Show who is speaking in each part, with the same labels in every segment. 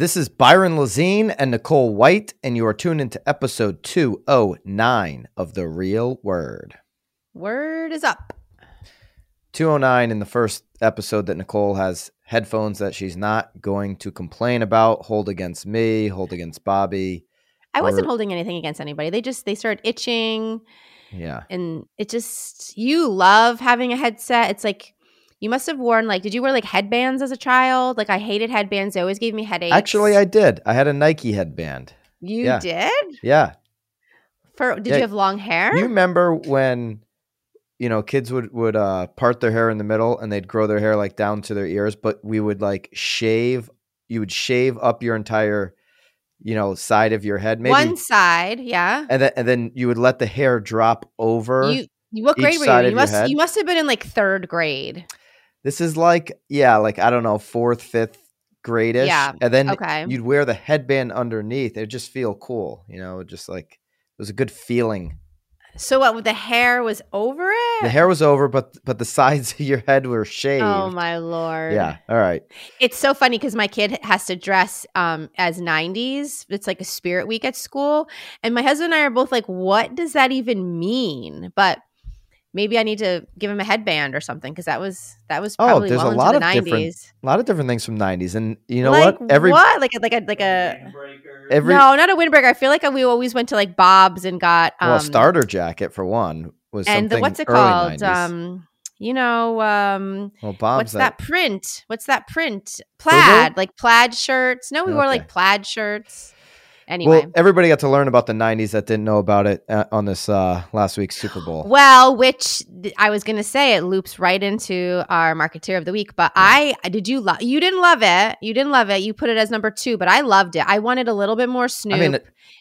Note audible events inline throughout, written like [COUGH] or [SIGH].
Speaker 1: This is Byron Lazine and Nicole White, and you are tuned into episode 209 of The Real Word.
Speaker 2: Word is up.
Speaker 1: 209 in the first episode that Nicole has headphones that she's not going to complain about, hold against me, hold against Bobby.
Speaker 2: I wasn't
Speaker 1: Or-
Speaker 2: holding anything against anybody. They just they started itching
Speaker 1: Yeah.
Speaker 2: and it just you love having a headset. It's like you must have worn like did you wear like headbands as a child? Like I hated headbands. They always gave me headaches.
Speaker 1: Actually, I did. I had a Nike headband.
Speaker 2: You
Speaker 1: yeah.
Speaker 2: did?
Speaker 1: Yeah.
Speaker 2: For did
Speaker 1: Yeah.
Speaker 2: you have long hair?
Speaker 1: You remember when you know kids would would uh part their hair in the middle and they'd grow their hair like down to their ears, but we would like shave you would shave up your entire you know side of your head maybe
Speaker 2: One side, yeah.
Speaker 1: and then and then you would let the hair drop over.
Speaker 2: You what grade were you? You must you must have been in like third grade.
Speaker 1: This is like yeah, like I don't know, 4th, 5th grade-ish.
Speaker 2: Yeah,
Speaker 1: And then
Speaker 2: okay.
Speaker 1: you'd wear the headband underneath. It just feel cool, you know, just like it was a good feeling.
Speaker 2: So what the hair was over it?
Speaker 1: The hair was over, but but the [LAUGHS] sides of your head were shaved.
Speaker 2: Oh my lord.
Speaker 1: Yeah. All right.
Speaker 2: It's so funny because my kid has to dress um, as 90s. It's like a spirit week at school. And my husband and I are both like, what does that even mean? But maybe I need to give him a headband or something because that was that was
Speaker 1: Oh,
Speaker 2: probably
Speaker 1: there's a
Speaker 2: well
Speaker 1: lot
Speaker 2: into the
Speaker 1: of different
Speaker 2: 90s.
Speaker 1: A lot of different things from '90s, and you know
Speaker 2: like
Speaker 1: what? Every
Speaker 2: what? Like a like a like a
Speaker 1: every
Speaker 2: no, not a windbreaker. I feel like we always went to like Bob's and got um,
Speaker 1: well, a starter jacket for one was
Speaker 2: and the, what's it
Speaker 1: early
Speaker 2: called?
Speaker 1: 90s.
Speaker 2: Um, you know, um,
Speaker 1: well, Bob's
Speaker 2: what's that print? What's that print? Plaid, like plaid shirts. No, we wore like plaid shirts. Anyway,
Speaker 1: Well, everybody got to learn about the '90s that didn't know about it uh, on this uh, last week's Super Bowl. [GASPS]
Speaker 2: well, which th- I was going to say it loops right into our marketeer of the week. But I did you love? You didn't love it. You didn't love it. You put it as number two, but I loved it. I wanted a little bit more Snoop.
Speaker 1: I mean,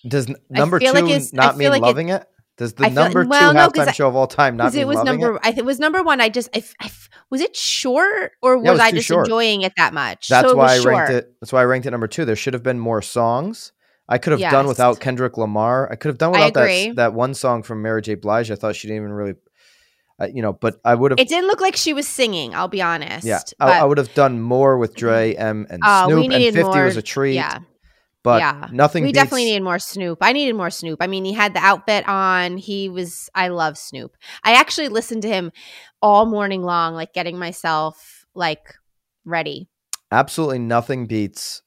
Speaker 1: does n- number two
Speaker 2: like
Speaker 1: not mean
Speaker 2: like
Speaker 1: loving it? Does the
Speaker 2: I feel-
Speaker 1: number
Speaker 2: well,
Speaker 1: two
Speaker 2: no,
Speaker 1: halftime
Speaker 2: I-
Speaker 1: show of all time not
Speaker 2: it was
Speaker 1: loving
Speaker 2: number.
Speaker 1: it?
Speaker 2: I think it was number one. I just I, f- I f- was it short or
Speaker 1: Yeah,
Speaker 2: was,
Speaker 1: was
Speaker 2: I just
Speaker 1: short.
Speaker 2: enjoying it that much?
Speaker 1: That's
Speaker 2: so
Speaker 1: why I
Speaker 2: was
Speaker 1: ranked it. That's why I ranked it number two. There should have been more songs. I could have done without Kendrick Lamar. I could have done without that that one song from Mary J. Blige. I thought she didn't even really, uh, you know. But I would have.
Speaker 2: It didn't look like she was singing. I'll be honest.
Speaker 1: Yeah,
Speaker 2: but,
Speaker 1: I, I would have done more with Dre, M, and
Speaker 2: we
Speaker 1: Snoop, and Fifty was a treat.
Speaker 2: yeah.
Speaker 1: but
Speaker 2: yeah.
Speaker 1: nothing.
Speaker 2: we
Speaker 1: beats,
Speaker 2: definitely needed more Snoop. I needed more Snoop. I mean, he had the outfit on. He was. I love Snoop. I actually listened to him all morning long, like getting myself like ready.
Speaker 1: absolutely nothing beats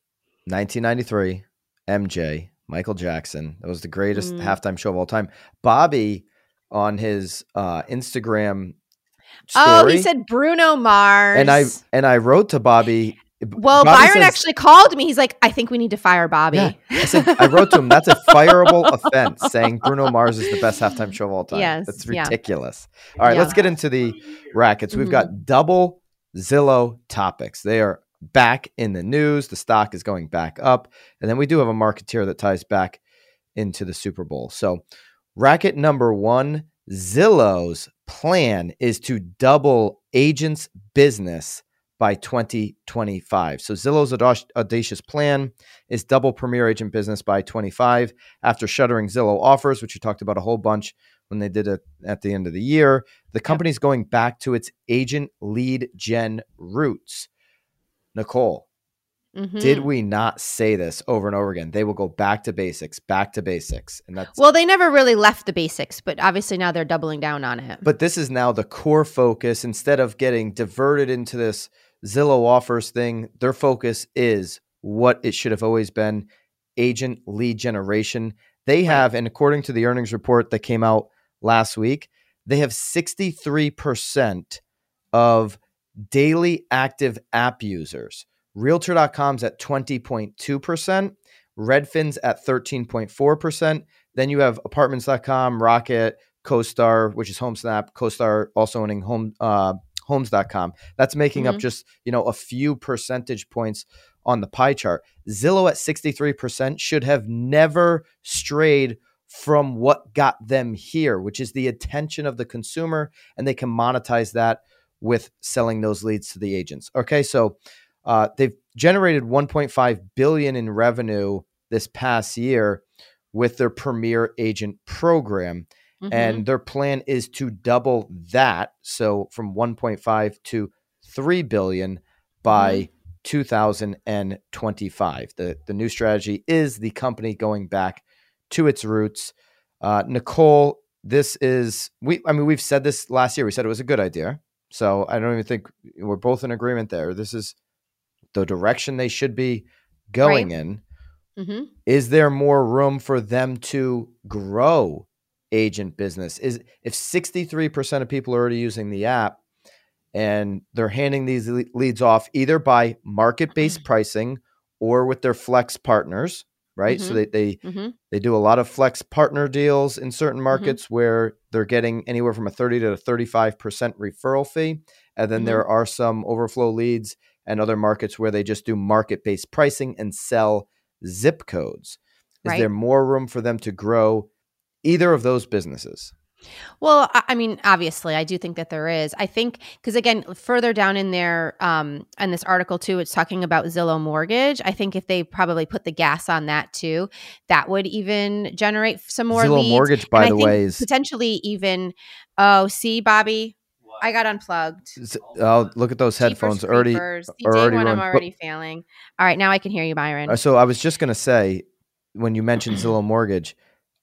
Speaker 1: 1993 MJ Michael Jackson. That was the greatest
Speaker 2: Mm.
Speaker 1: halftime show of all time. Bobby on his uh, Instagram. Story,
Speaker 2: Oh, he said Bruno Mars.
Speaker 1: and I and I wrote to Bobby.
Speaker 2: Well,
Speaker 1: Bobby
Speaker 2: Byron
Speaker 1: says-
Speaker 2: actually called me. He's like, I think we need to fire Bobby.
Speaker 1: Yeah, I said I wrote to him. That's a fireable offense. Saying Bruno Mars is the best halftime show of all time.
Speaker 2: Yes,
Speaker 1: that's
Speaker 2: yeah.
Speaker 1: ridiculous. All right,
Speaker 2: Yeah.
Speaker 1: let's get into the rackets. We've
Speaker 2: Mhm.
Speaker 1: got double Zillow topics. They are back in the news. The stock is going back up, and then we do have a marketeer that ties back into the Super Bowl. So, racket number one: Zillow's plan is to double agents' business by 2025. So Zillow's audacious plan is double premier agent business by 25 after shuttering Zillow offers, which we talked about a whole bunch when they did it at the end of the year. The company's going back to its agent lead gen roots. Nicole,
Speaker 2: Mhm.
Speaker 1: did we not say this over and over again? They will go back to basics, back to basics. And that's
Speaker 2: Well, they never really left the basics, but obviously now they're doubling down on it.
Speaker 1: But this is now the core focus. Instead of getting diverted into this Zillow offers thing, their focus is what it should have always been agent lead generation. They have, and according to the earnings report that came out last week, they have 63% of daily active app users. Realtor.com's at 20.2%, Redfin's at 13.4%. Then you have apartments.com, Rocket, CoStar, which is HomeSnap, CoStar also owning home uh, homes.com. That's making up
Speaker 2: Mhm.
Speaker 1: just, you know, a few percentage points on the pie chart. Zillow at 63% should have never strayed from what got them here, which is the attention of the consumer, and they can monetize that with selling those leads to the agents. Okay, so uh, they've generated 1.5 billion in revenue this past year with their premier agent program
Speaker 2: Mhm.
Speaker 1: and their plan is to double that so from 1.5 to 3 billion by 2025. The, the new strategy is the company going back to its roots. Uh, Nicole, this is we. I mean, we've said this last year. We said it was a good idea. So I don't even think we're both in agreement there. This is the direction they should be going right. in. Mm-hmm. Is there more room for them to grow agent business? Is if 63% of people are already using the app and they're handing these leads off either by market-based [CLEARS THROAT] pricing or with their flex partners, right? Mm-hmm. So they they mm-hmm. they do a lot of flex partner deals in certain mm-hmm. markets where they're getting anywhere from a 30 to a 35% referral fee. And then there mm-hmm. are some overflow leads and other markets where they just do market-based pricing and sell zip codes. Is right. there more room for them to grow either of those businesses?
Speaker 2: Well, I mean, obviously, I do think that there is. I think because again, further down in there, um, in this article too, it's talking about Zillow Mortgage. I think if they probably put the gas on that too, that would even generate some more
Speaker 1: Zillow
Speaker 2: leads.
Speaker 1: Mortgage, by the way, is
Speaker 2: potentially even. Oh, see, Bobby, I got unplugged.
Speaker 1: Oh, look at those headphones already.
Speaker 2: already when I'm already failing. All right, now I can hear you, Byron.
Speaker 1: Uh, so I was just going to say, when you mentioned Zillow Mortgage,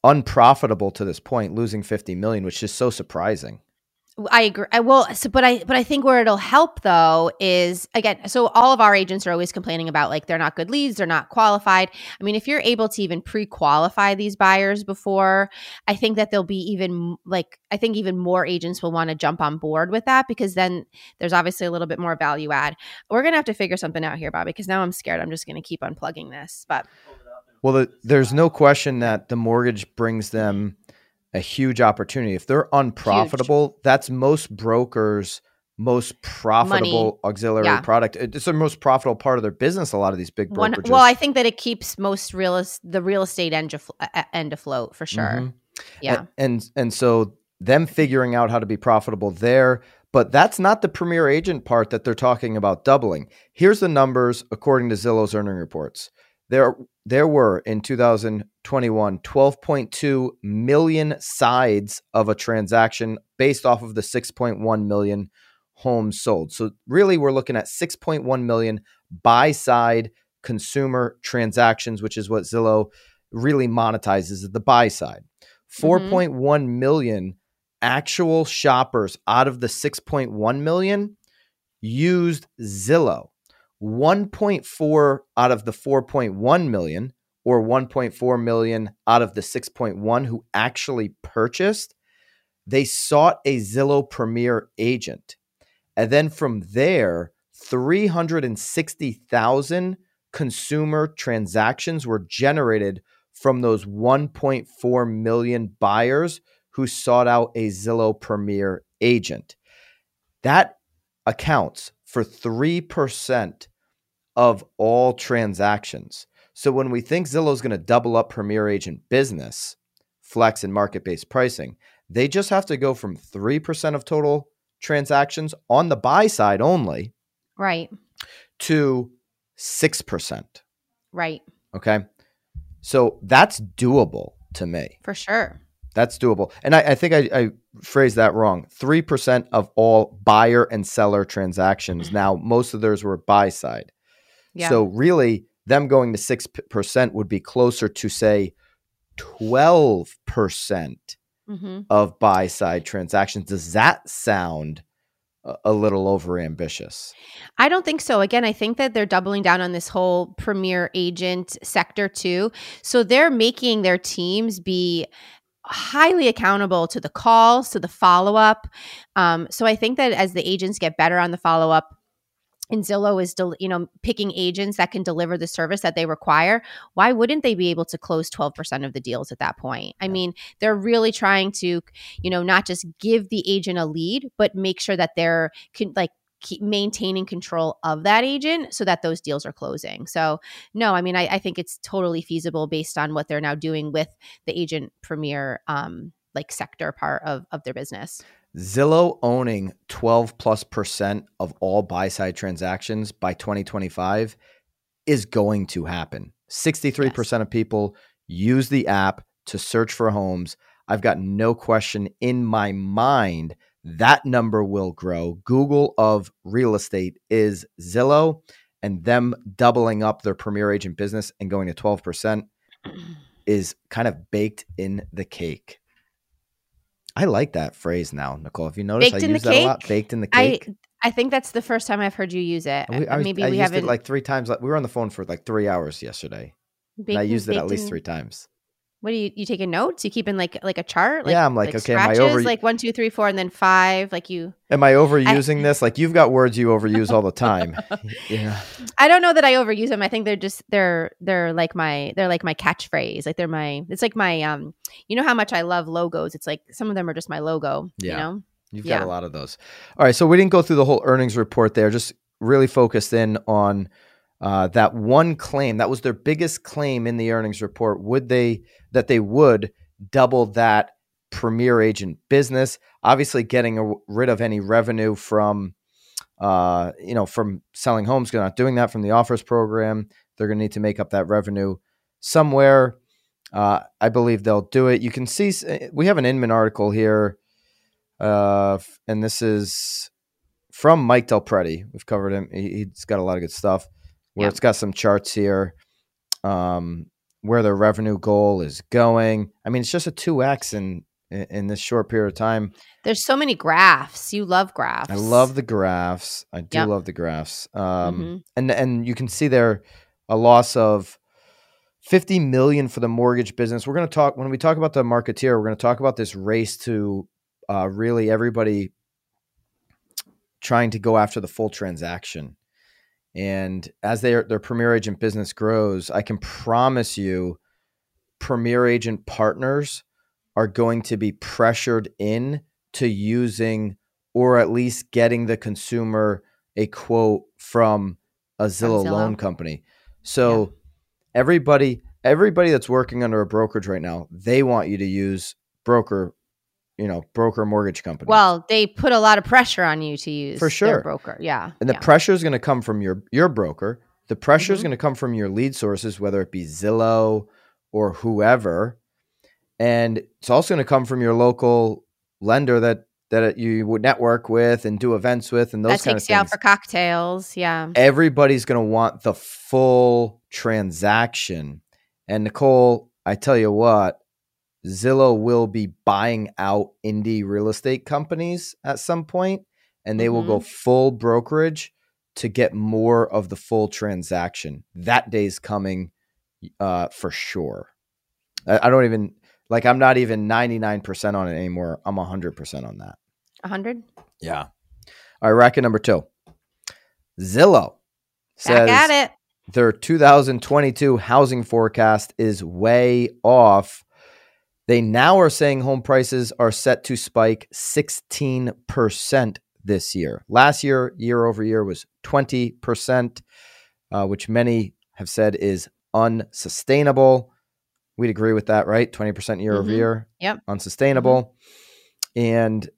Speaker 1: unprofitable to this point, losing 50 million, which is so surprising.
Speaker 2: I agree. Uh, I will, so, but I, but I think where it'll help though is again, so all of our agents are always complaining about like they're not good leads, they're not qualified. I mean, if you're able to even pre-qualify these buyers before, I think that there'll be even like I think even more agents will want to jump on board with that because then there's obviously a little bit more value add. We're gonna have to figure something out here, Bobby, because now I'm scared. I'm just gonna keep unplugging this, but.
Speaker 1: Well, the, there's no question that the mortgage brings them a huge opportunity. If they're unprofitable, huge. that's most brokers' most profitable Money. auxiliary yeah. product. It's the most profitable part of their business. A lot of these big brokerages. One,
Speaker 2: well, I think that it keeps most real the real estate end, end afloat for sure. Mm-hmm. Yeah,
Speaker 1: and, and and so them figuring out how to be profitable there. But that's not the premier agent part that they're talking about doubling. Here's the numbers according to Zillow's earning reports. There there were in 2021 12.2 million sides of a transaction based off of the 6.1 million homes sold. So really we're looking at 6.1 million buy side consumer transactions, which is what Zillow really monetizes the buy side. Four point mm-hmm. one million actual shoppers out of the 6.1 million used Zillow. 1.4 out of the 4.1 million or 1.4 million out of the 6.1 who actually purchased, they sought a Zillow Premier agent. And then from there, 360,000 consumer transactions were generated from those 1.4 million buyers who sought out a Zillow Premier agent. That accounts for 3% of all transactions. So when we think Zillow is going to double up Premier Agent business, flex and market based pricing, they just have to go from 3% of total transactions on the buy side only.
Speaker 2: Right.
Speaker 1: To 6%.
Speaker 2: Right.
Speaker 1: Okay. So that's doable to me.
Speaker 2: For sure.
Speaker 1: That's doable. And I, I think I, I, phrased that wrong. 3% of all buyer and seller transactions. Now, most of theirs were buy side. Yeah. So, really, them going to 6% would be closer to, say, 12% mm hmm of buy side transactions. Does that sound a little over ambitious?
Speaker 2: I don't think so. Again, I think that they're doubling down on this whole premier agent sector too. So they're making their teams be highly accountable to the calls, to the follow up. Um, so I think that as the agents get better on the follow up, and Zillow is, del- you know, picking agents that can deliver the service that they require. Why wouldn't they be able to close 12% of the deals at that point? I mean, they're really trying to, you know, not just give the agent a lead, but make sure that they're con- like keep maintaining control of that agent so that those deals are closing. So, no, I mean, I, I think it's totally feasible based on what they're now doing with the agent premier um, like sector part of, of their business.
Speaker 1: Zillow owning 12 plus percent of all buy side transactions by 2025 is going to happen. 63% yes. of people use the app to search for homes. I've got no question in my mind that number will grow. Google of real estate is Zillow. and them doubling up their premier agent business and going to 12% [CLEARS THROAT] is kind of baked in the cake. I like that phrase now, Nicole. If you notice,
Speaker 2: Baked
Speaker 1: I use that a lot. Baked in the cake.
Speaker 2: I think that's the first time I've heard you use it.
Speaker 1: We- I
Speaker 2: Maybe
Speaker 1: I
Speaker 2: we
Speaker 1: used
Speaker 2: haven't
Speaker 1: it like three times. Like, we were on the phone for like three hours yesterday. and I used it at least
Speaker 2: in-
Speaker 1: three times.
Speaker 2: What do you you taking notes? You keeping like like a chart? Like,
Speaker 1: Yeah, I'm like, okay, am I
Speaker 2: scratches,
Speaker 1: over-
Speaker 2: like one, two, three, four, and then five. Like you,
Speaker 1: Am I overusing this? Like you've got words you overuse all the time. [LAUGHS] yeah.
Speaker 2: I don't know that I overuse them. I think they're just they're they're like my they're like my catchphrase. Like they're my it's like my um. You know how much I love logos. It's like some of them are just my logo.
Speaker 1: Yeah.
Speaker 2: You know.
Speaker 1: You've got
Speaker 2: Yeah.
Speaker 1: a lot of those. All right. So we didn't go through the whole earnings report there, just really focused in on uh, that one claim. That was their biggest claim in the earnings report. Would they, that they would double that premier agent business? Obviously, getting a, rid of any revenue from, uh, you know, from selling homes. They're not doing that from the offers program. They're going to need to make up that revenue somewhere. Uh, I believe they'll do it. You can see eh, we have an Inman article here uh, and this is from Mike DelPrete. We've covered him. He, he's got a lot of good stuff. Where it's got some charts here, um, where the revenue goal is going. I mean, it's just a two x in in this short period of time.
Speaker 2: There's so many graphs. You love graphs.
Speaker 1: I love the graphs. I do
Speaker 2: Yep.
Speaker 1: love the graphs. Um,
Speaker 2: Mhm.
Speaker 1: and and you can see there a loss of 50 million for the mortgage business. We're going to talk when we talk about the marketeer, we're going to talk about this race to uh, really everybody trying to go after the full transaction. And as their their premier agent business grows, I can promise you premier agent partners are going to be pressured in to using or at least getting the consumer a quote from a Zillow,
Speaker 2: Zillow.
Speaker 1: loan company. So everybody everybody that's working under a brokerage right now, they want you to use broker, you know, broker mortgage company.
Speaker 2: Well, they put a lot of pressure on you to use
Speaker 1: For
Speaker 2: their
Speaker 1: sure.
Speaker 2: broker. Yeah.
Speaker 1: and the
Speaker 2: yeah.
Speaker 1: pressure is going to come from your your broker. The pressure is
Speaker 2: Mhm.
Speaker 1: going to come from your lead sources, whether it be Zillow or whoever, and it's also going to come from your local lender that that you would network with and do events with, and those
Speaker 2: that
Speaker 1: kind of
Speaker 2: takes you out for cocktails. Yeah.
Speaker 1: Everybody's going to want the full transaction, and Nicole, I tell you what. Zillow will be buying out indie real estate companies at some point, and they will go full brokerage to get more of the full transaction. That day's coming uh, for sure. I, I don't even like. I'm not even 99 percent on it anymore. I'm 100 percent on that.
Speaker 2: A hundred.
Speaker 1: Yeah. All right, racket number two. Zillow says
Speaker 2: Back at it.
Speaker 1: their 2022 housing forecast is way off. They now are saying home prices are set to spike 16% this year. Last year, year over year, was 20%, uh, which many have said is unsustainable. We'd agree with that, right? 20% year over
Speaker 2: Mhm.
Speaker 1: year.
Speaker 2: Yep.
Speaker 1: Unsustainable. And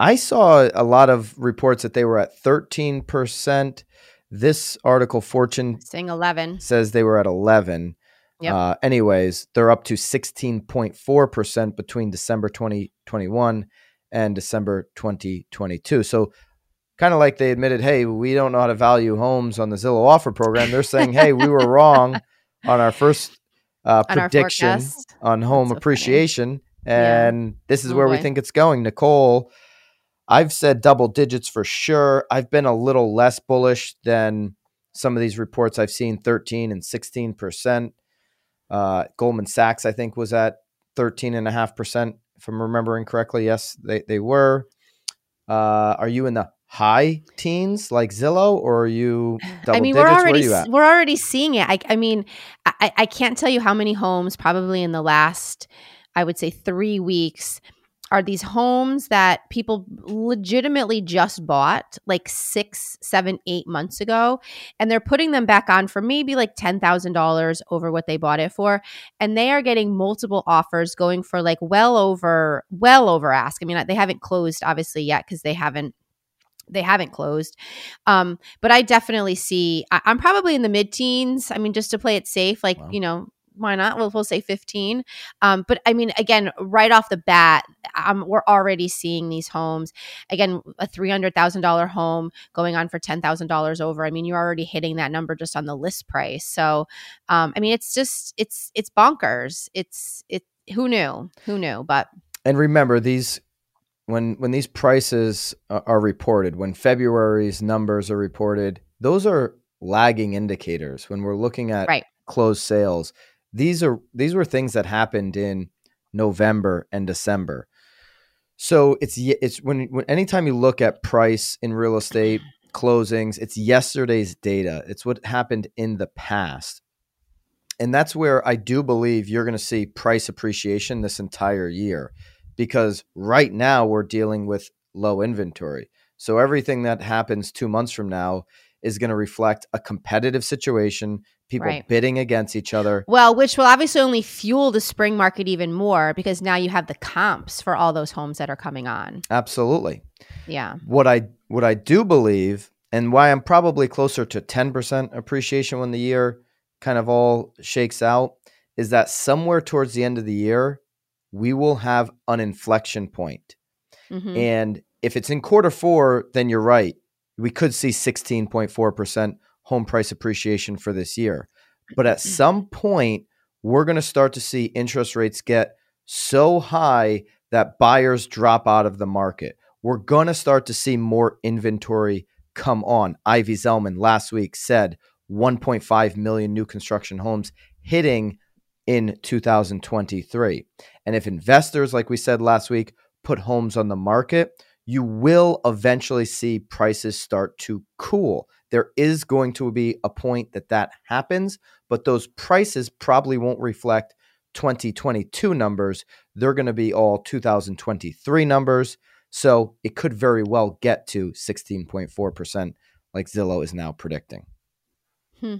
Speaker 1: I saw a lot of reports that they were at 13%. This article, Fortune
Speaker 2: Saying eleven.
Speaker 1: says they were at 11.
Speaker 2: Yep.
Speaker 1: Uh, anyways, they're up to 16.4% between December 2021 and December 2022. So, kind of like they admitted, hey, we don't know how to value homes on the Zillow offer program. They're saying, hey, we were wrong on our first uh,
Speaker 2: On
Speaker 1: prediction
Speaker 2: forecast.
Speaker 1: on home
Speaker 2: so funny.
Speaker 1: appreciation.
Speaker 2: Yeah.
Speaker 1: And this is
Speaker 2: Oh,
Speaker 1: where we think it's going. Nicole, I've said double digits for sure. I've been a little less bullish than some of these reports I've seen 13 and 16%. Uh, Goldman Sachs, I think, was at 13.5%, if I'm remembering correctly. Yes, they, they were. Uh, are you in the high teens like Zillow or are you [SIGHS] double
Speaker 2: I mean,
Speaker 1: digits?
Speaker 2: we're already
Speaker 1: you at?
Speaker 2: we're already seeing it. I, I mean, I, I can't tell you how many homes probably in the last, I would say, three weeks are these homes that people legitimately just bought like six, seven, eight months ago, and they're putting them back on for maybe like ten thousand dollars over what they bought it for, and they are getting multiple offers going for like well over, well over ask. I mean, they haven't closed obviously yet because they haven't they haven't closed. Um, but I definitely see I, I'm probably in the mid teens. I mean, just to play it safe, like
Speaker 1: Wow.
Speaker 2: you know, why not? We'll, we'll say 15. Um, but I mean, again, right off the bat, um, we're already seeing these homes. Again, a $300,000 home going on for $10,000 over. I mean, you're already hitting that number just on the list price. So, um, I mean, it's just, it's, it's bonkers. It's, it, who knew? Who knew? But,
Speaker 1: and remember these when when these prices are reported, when February's numbers are reported, those are lagging indicators. When we're looking at
Speaker 2: right.
Speaker 1: closed sales, these are these were things that happened in November and December. So it's it's when, when anytime you look at price in real estate closings, it's yesterday's data. It's what happened in the past. And that's where I do believe you're going to see price appreciation this entire year because right now we're dealing with low inventory. So everything that happens 2 months from now is going to reflect a competitive situation, people right. bidding against each other.
Speaker 2: Well, which will obviously only fuel the spring market even more because now you have the comps for all those homes that are coming on.
Speaker 1: Absolutely.
Speaker 2: Yeah.
Speaker 1: What I what I do believe and why I'm probably closer to 10% appreciation when the year kind of all shakes out is that somewhere towards the end of the year we will have an inflection point. Mm-hmm. And if it's in quarter 4, then you're right we could see 16.4% home price appreciation for this year. But at mm-hmm. some point, we're going to start to see interest rates get so high that buyers drop out of the market. We're going to start to see more inventory come on. Ivy Zelman last week said 1.5 million new construction homes hitting in 2023. And if investors, like we said last week, put homes on the market, you will eventually see prices start to cool. There is going to be a point that that happens, but those prices probably won't reflect 2022 numbers. They're going to be all 2023 numbers. So it could very well get to 16.4%, like Zillow is now predicting. Hmm.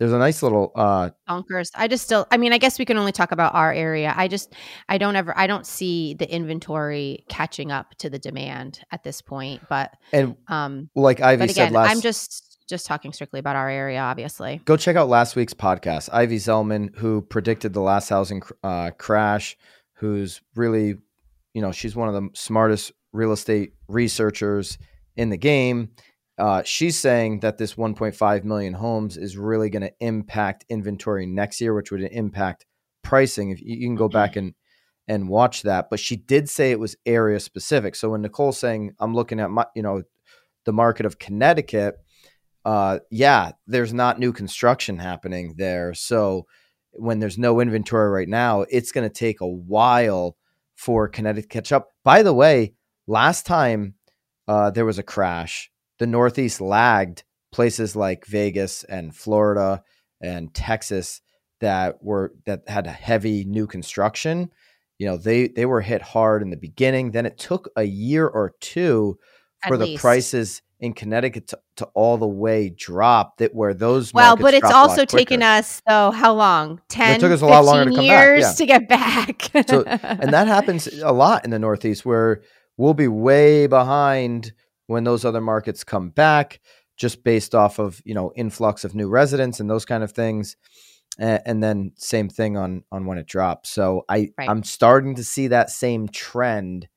Speaker 1: There's a nice little uh
Speaker 2: bonkers. I just still I mean, I guess we can only talk about our area. I just I don't ever I don't see the inventory catching up to the demand at this point. But
Speaker 1: and um like Ivy again, said last
Speaker 2: I'm just just talking strictly about our area, obviously.
Speaker 1: Go check out last week's podcast. Ivy Zelman, who predicted the last housing uh, crash, who's really, you know, she's one of the smartest real estate researchers in the game uh, she's saying that this 1.5 million homes is really going to impact inventory next year, which would impact pricing. If you, you can go back and and watch that, but she did say it was area specific. So when Nicole's saying I'm looking at my, you know, the market of Connecticut, uh, yeah, there's not new construction happening there. So when there's no inventory right now, it's going to take a while for Connecticut to catch up. By the way, last time uh, there was a crash, the Northeast lagged places like Vegas and Florida and Texas that were that had heavy new construction. You know, they they were hit hard in the beginning. Then it took a year or two for At the least. prices in Connecticut to, to, all the way drop that where those
Speaker 2: well, but it's also taken us though how long 10 it took us a lot longer to years. Yeah. to get back
Speaker 1: so, and that happens a lot in the Northeast where we'll be way behind when those other markets come back, just based off of you know influx of new residents and those kind of things. And, and then same thing on on when it drops. So I right. I'm starting to see that same trend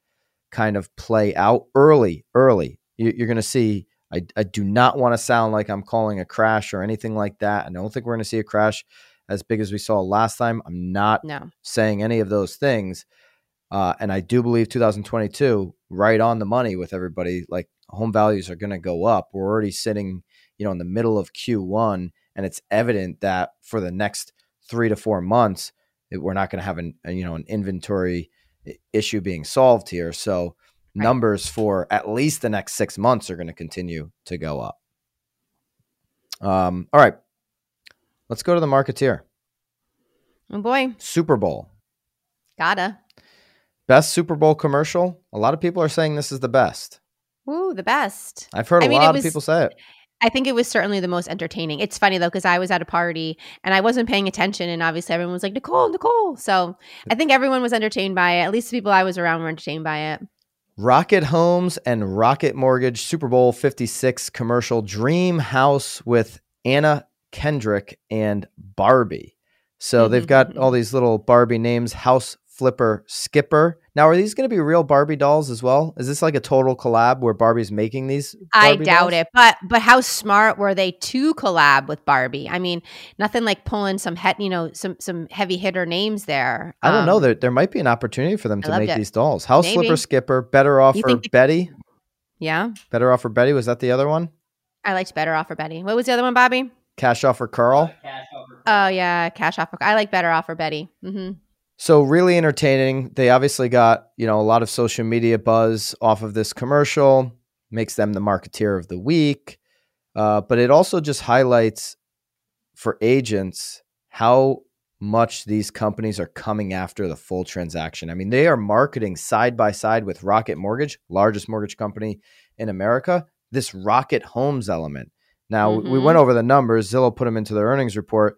Speaker 1: kind of play out early. Early, you, you're going to see. I, I do not want to sound like I'm calling a crash or anything like that. I don't think we're going to see a crash as big as we saw last time. I'm not no. saying any of those things. Uh, and I do believe 2022, right on the money with everybody. Like home values are going to go up. We're already sitting, you know, in the middle of Q1, and it's evident that for the next three to four months, it, we're not going to have an, a, you know, an inventory issue being solved here. So right. numbers for at least the next six months are going to continue to go up. Um, all right, let's go to the marketeer.
Speaker 2: Oh boy,
Speaker 1: Super Bowl.
Speaker 2: Gotta.
Speaker 1: Best Super Bowl commercial. A lot of people are saying this is the best.
Speaker 2: Ooh, the best.
Speaker 1: I've heard a I mean, lot was, of people say it.
Speaker 2: I think it was certainly the most entertaining. It's funny though because I was at a party and I wasn't paying attention, and obviously everyone was like Nicole, Nicole. So I think everyone was entertained by it. At least the people I was around were entertained by it.
Speaker 1: Rocket Homes and Rocket Mortgage Super Bowl 56 commercial Dream House with Anna Kendrick and Barbie. So they've got mm-hmm. all these little Barbie names: House Flipper, Skipper. Now, are these going to be real Barbie dolls as well? Is this like a total collab where Barbie's making these?
Speaker 2: I doubt
Speaker 1: dolls?
Speaker 2: it, but but how smart were they to collab with Barbie? I mean, nothing like pulling some he- you know some some heavy hitter names there.
Speaker 1: I don't know.
Speaker 2: Um,
Speaker 1: There, there might be an opportunity for them to make
Speaker 2: it.
Speaker 1: these dolls. House
Speaker 2: Maybe.
Speaker 1: Flipper, Skipper, Better Off for
Speaker 2: think they-
Speaker 1: Betty.
Speaker 2: yeah,
Speaker 1: Better Off for Betty. Was that the other one?
Speaker 2: I liked Better Off for Betty. What was the other one, Bobby?
Speaker 1: Cash Off for Carl.
Speaker 2: Oh yeah, Cash Off. For, I like Better Off for Betty. hmm
Speaker 1: So really entertaining. They obviously got, you know, a lot of social media buzz off of this commercial, makes them the marketeer of the week. Uh, but it also just highlights for agents how much these companies are coming after the full transaction. I mean, they are marketing side by side with Rocket Mortgage, largest mortgage company in America, this Rocket Homes element. Now, we
Speaker 2: Mhm.
Speaker 1: went over the numbers. Zillow put them into their earnings report.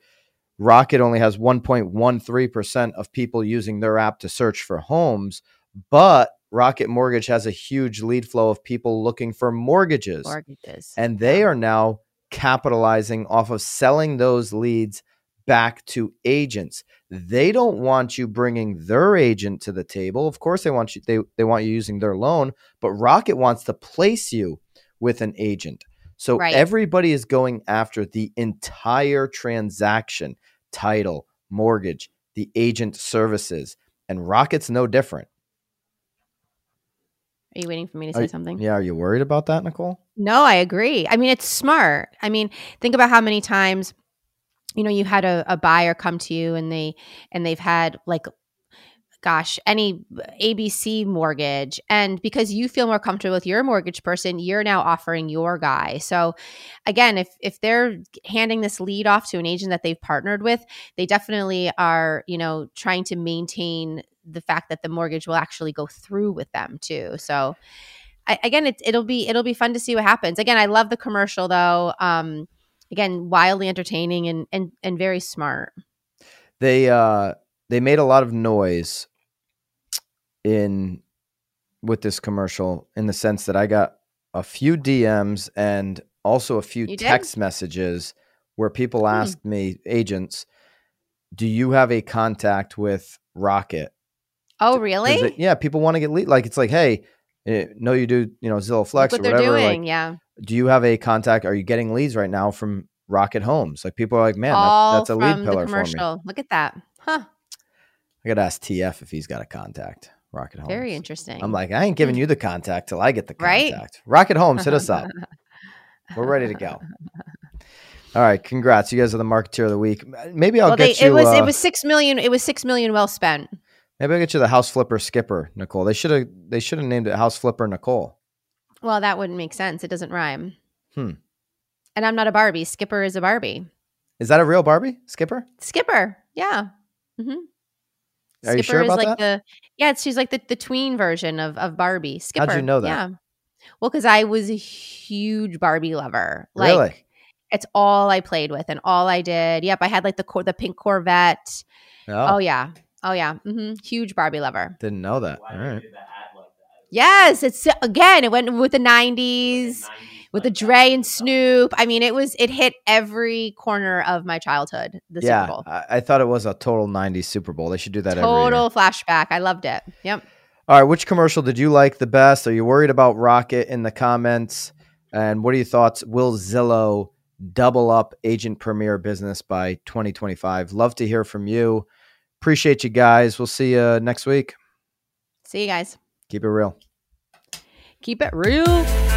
Speaker 1: Rocket only has 1.13% of people using their app to search for homes, but Rocket Mortgage has a huge lead flow of people looking for mortgages.
Speaker 2: Mortgages.
Speaker 1: And they are now capitalizing off of selling those leads back to agents. They don't want you bringing their agent to the table. Of course they want you they, they want you using their loan, but Rocket wants to place you with an agent. So
Speaker 2: Right.
Speaker 1: everybody is going after the entire transaction, title, mortgage, the agent services, and Rocket's no different.
Speaker 2: Are you waiting for me to say
Speaker 1: you-
Speaker 2: something?
Speaker 1: Yeah, are you worried about that, Nicole?
Speaker 2: No, I agree. I mean, it's smart. I mean, think about how many times, you know, you had a, a buyer come to you and they and they've had like gosh, any ABC mortgage. And because you feel more comfortable with your mortgage person, you're now offering your guy. So again, if if they're handing this lead off to an agent that they've partnered with, they definitely are, you know, trying to maintain the fact that the mortgage will actually go through with them too. So I, again, it, it'll be it'll be fun to see what happens. Again, I love the commercial though. Um, again, wildly entertaining and and and very smart.
Speaker 1: they uh they made a lot of noise in with this commercial in the sense that I got a few DMs and also a few
Speaker 2: You did?
Speaker 1: text messages where people asked me agents do you have a contact with Rocket
Speaker 2: Oh, really?
Speaker 1: it- yeah people want to get lead like it's like hey eh, no you do you know Zillow
Speaker 2: Look
Speaker 1: Flex
Speaker 2: what
Speaker 1: or
Speaker 2: they're
Speaker 1: whatever
Speaker 2: doing.
Speaker 1: like
Speaker 2: yeah,
Speaker 1: do you have a contact are you getting leads right now from Rocket Homes like people are like man that, that's a lead pillar for me
Speaker 2: commercial. Look at that, huh?
Speaker 1: I got to ask TF if he's got a contact. Rocket Homes.
Speaker 2: Very interesting.
Speaker 1: I'm like, I ain't giving you the contact till I get the contact. Right? Rocket Homes, hit us up. [LAUGHS] We're ready to go. All right, congrats. You guys are the marketeer of the week. Maybe I'll
Speaker 2: well, they,
Speaker 1: get you.
Speaker 2: it was
Speaker 1: uh,
Speaker 2: it was six million. It was six million well spent.
Speaker 1: maybe I'll get you the House Flipper Skipper, Nicole. They should have. They should have named it House Flipper Nicole.
Speaker 2: Well, that wouldn't make sense. It doesn't rhyme.
Speaker 1: Hmm.
Speaker 2: And I'm not a Barbie. Skipper is a Barbie.
Speaker 1: Is that a real Barbie Skipper?
Speaker 2: Skipper, yeah. hmm
Speaker 1: Are you sure
Speaker 2: is
Speaker 1: about
Speaker 2: like
Speaker 1: that?
Speaker 2: the yeah. She's like the, the tween version of of Barbie. Skipper.
Speaker 1: How'd you know that?
Speaker 2: Yeah. Well, because I was a huge Barbie lover. Like,
Speaker 1: really?
Speaker 2: It's all I played with and all I did. Yep, I had like the cor- the pink Corvette.
Speaker 1: Oh,
Speaker 2: Oh, yeah, oh yeah, hmm huge Barbie lover.
Speaker 1: didn't know that. All right.
Speaker 2: Yes, it's again. It went with the '90s with the Dre and Snoop. I mean, it was it hit every corner of my childhood. The
Speaker 1: yeah,
Speaker 2: Super Bowl,
Speaker 1: I, I thought it was a total '90s Super Bowl. They should do that
Speaker 2: total flashback. I loved it. Yep.
Speaker 1: All right, which commercial did you like the best? Are you worried about Rocket in the comments? And what are your thoughts? Will Zillow double up agent premier business by 2025? Love to hear from you. Appreciate you guys. We'll see you next week.
Speaker 2: See you guys.
Speaker 1: Keep it real.
Speaker 2: Keep it real.